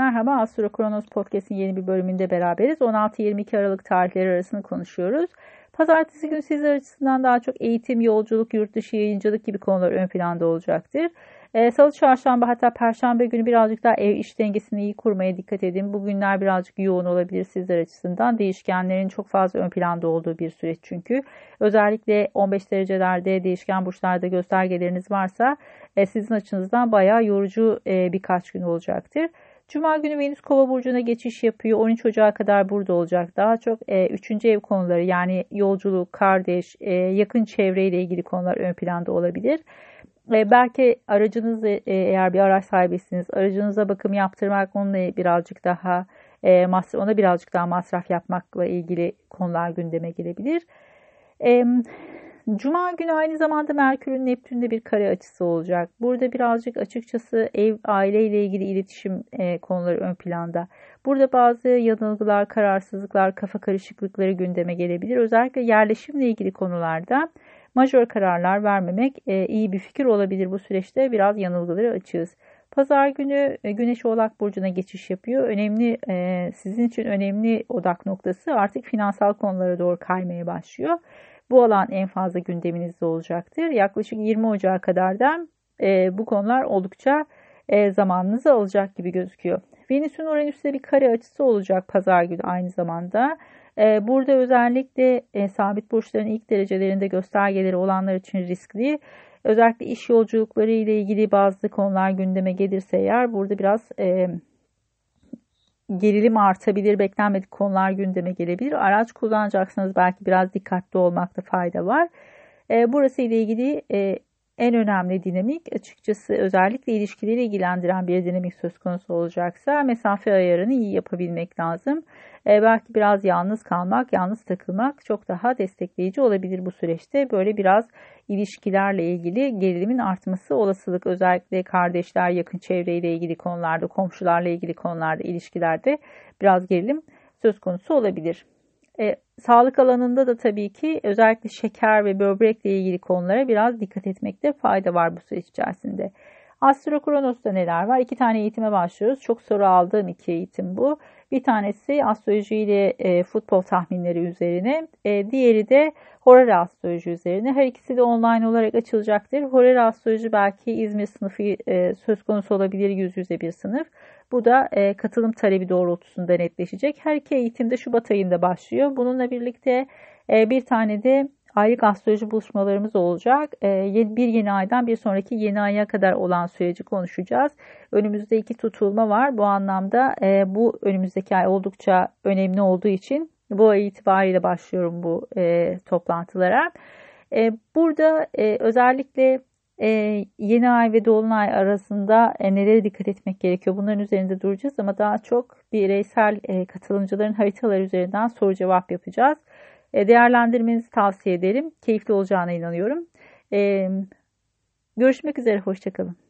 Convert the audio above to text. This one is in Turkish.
Merhaba, Astro Kronos Podcast'in yeni bir bölümünde beraberiz. 16-22 Aralık tarihleri arasını konuşuyoruz. Pazartesi günü sizler açısından daha çok eğitim, yolculuk, yurt dışı yayıncılık gibi konular ön planda olacaktır. E, Salı, çarşamba hatta perşembe günü birazcık daha ev iş dengesini iyi kurmaya dikkat edin. Bu günler birazcık yoğun olabilir sizler açısından. Değişkenlerin çok fazla ön planda olduğu bir süreç çünkü. Özellikle 15 derecelerde değişken burçlarda göstergeleriniz varsa e, sizin açınızdan bayağı yorucu e, birkaç gün olacaktır. Cuma günü Venüs Kova burcuna geçiş yapıyor. 13 Ocağı kadar burada olacak. Daha çok e, 3. ev konuları yani yolculuk, kardeş, e, yakın çevreyle ilgili konular ön planda olabilir. E, belki aracınız e, eğer bir araç sahibisiniz, aracınıza bakım yaptırmak, onunla birazcık daha e, masraf, ona birazcık daha masraf yapmakla ilgili konular gündeme gelebilir. E, Cuma günü aynı zamanda Merkür'ün Neptün'de bir kare açısı olacak. Burada birazcık açıkçası ev, aileyle ilgili iletişim e, konuları ön planda. Burada bazı yanılgılar, kararsızlıklar, kafa karışıklıkları gündeme gelebilir. Özellikle yerleşimle ilgili konularda majör kararlar vermemek e, iyi bir fikir olabilir bu süreçte. Biraz yanılgıları açığız. Pazar günü e, Güneş Oğlak Burcu'na geçiş yapıyor. Önemli, e, sizin için önemli odak noktası artık finansal konulara doğru kaymaya başlıyor. Bu alan en fazla gündeminizde olacaktır. Yaklaşık 20 Ocağı kadar da e, bu konular oldukça e, zamanınızı alacak gibi gözüküyor. Venüs'ün Uranüs'te bir kare açısı olacak pazar günü aynı zamanda. E, burada özellikle e, sabit burçların ilk derecelerinde göstergeleri olanlar için riskli. Özellikle iş yolculukları ile ilgili bazı konular gündeme gelirse eğer burada biraz e, gerilim artabilir, beklenmedik konular gündeme gelebilir. Araç kullanacaksanız belki biraz dikkatli olmakta fayda var. E, burası ile ilgili e, en önemli dinamik açıkçası özellikle ilişkileri ilgilendiren bir dinamik söz konusu olacaksa mesafe ayarını iyi yapabilmek lazım. E, belki biraz yalnız kalmak, yalnız takılmak çok daha destekleyici olabilir bu süreçte. Böyle biraz ilişkilerle ilgili gerilimin artması olasılık özellikle kardeşler, yakın çevreyle ilgili konularda, komşularla ilgili konularda, ilişkilerde biraz gerilim söz konusu olabilir. E, sağlık alanında da tabii ki özellikle şeker ve böbrekle ilgili konulara biraz dikkat etmekte fayda var bu süreç içerisinde. Astro Kronos'ta neler var? İki tane eğitime başlıyoruz. Çok soru aldığım iki eğitim bu. Bir tanesi astroloji ile e, futbol tahminleri üzerine. E, diğeri de horary astroloji üzerine. Her ikisi de online olarak açılacaktır. Horary astroloji belki İzmir sınıfı e, söz konusu olabilir yüz yüze bir sınıf. Bu da e, katılım talebi doğrultusunda netleşecek. Her iki eğitimde Şubat ayında başlıyor. Bununla birlikte e, bir tane de aylık astroloji buluşmalarımız olacak. E, bir yeni aydan bir sonraki yeni aya kadar olan süreci konuşacağız. Önümüzde iki tutulma var. Bu anlamda e, bu önümüzdeki ay oldukça önemli olduğu için bu ay itibariyle başlıyorum bu e, toplantılara. E, burada özellikle yeni ay ve dolunay arasında nelere dikkat etmek gerekiyor? Bunların üzerinde duracağız ama daha çok bireysel katılımcıların haritaları üzerinden soru cevap yapacağız. E, değerlendirmenizi tavsiye ederim. Keyifli olacağına inanıyorum. E, görüşmek üzere, hoşçakalın.